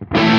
Thank you.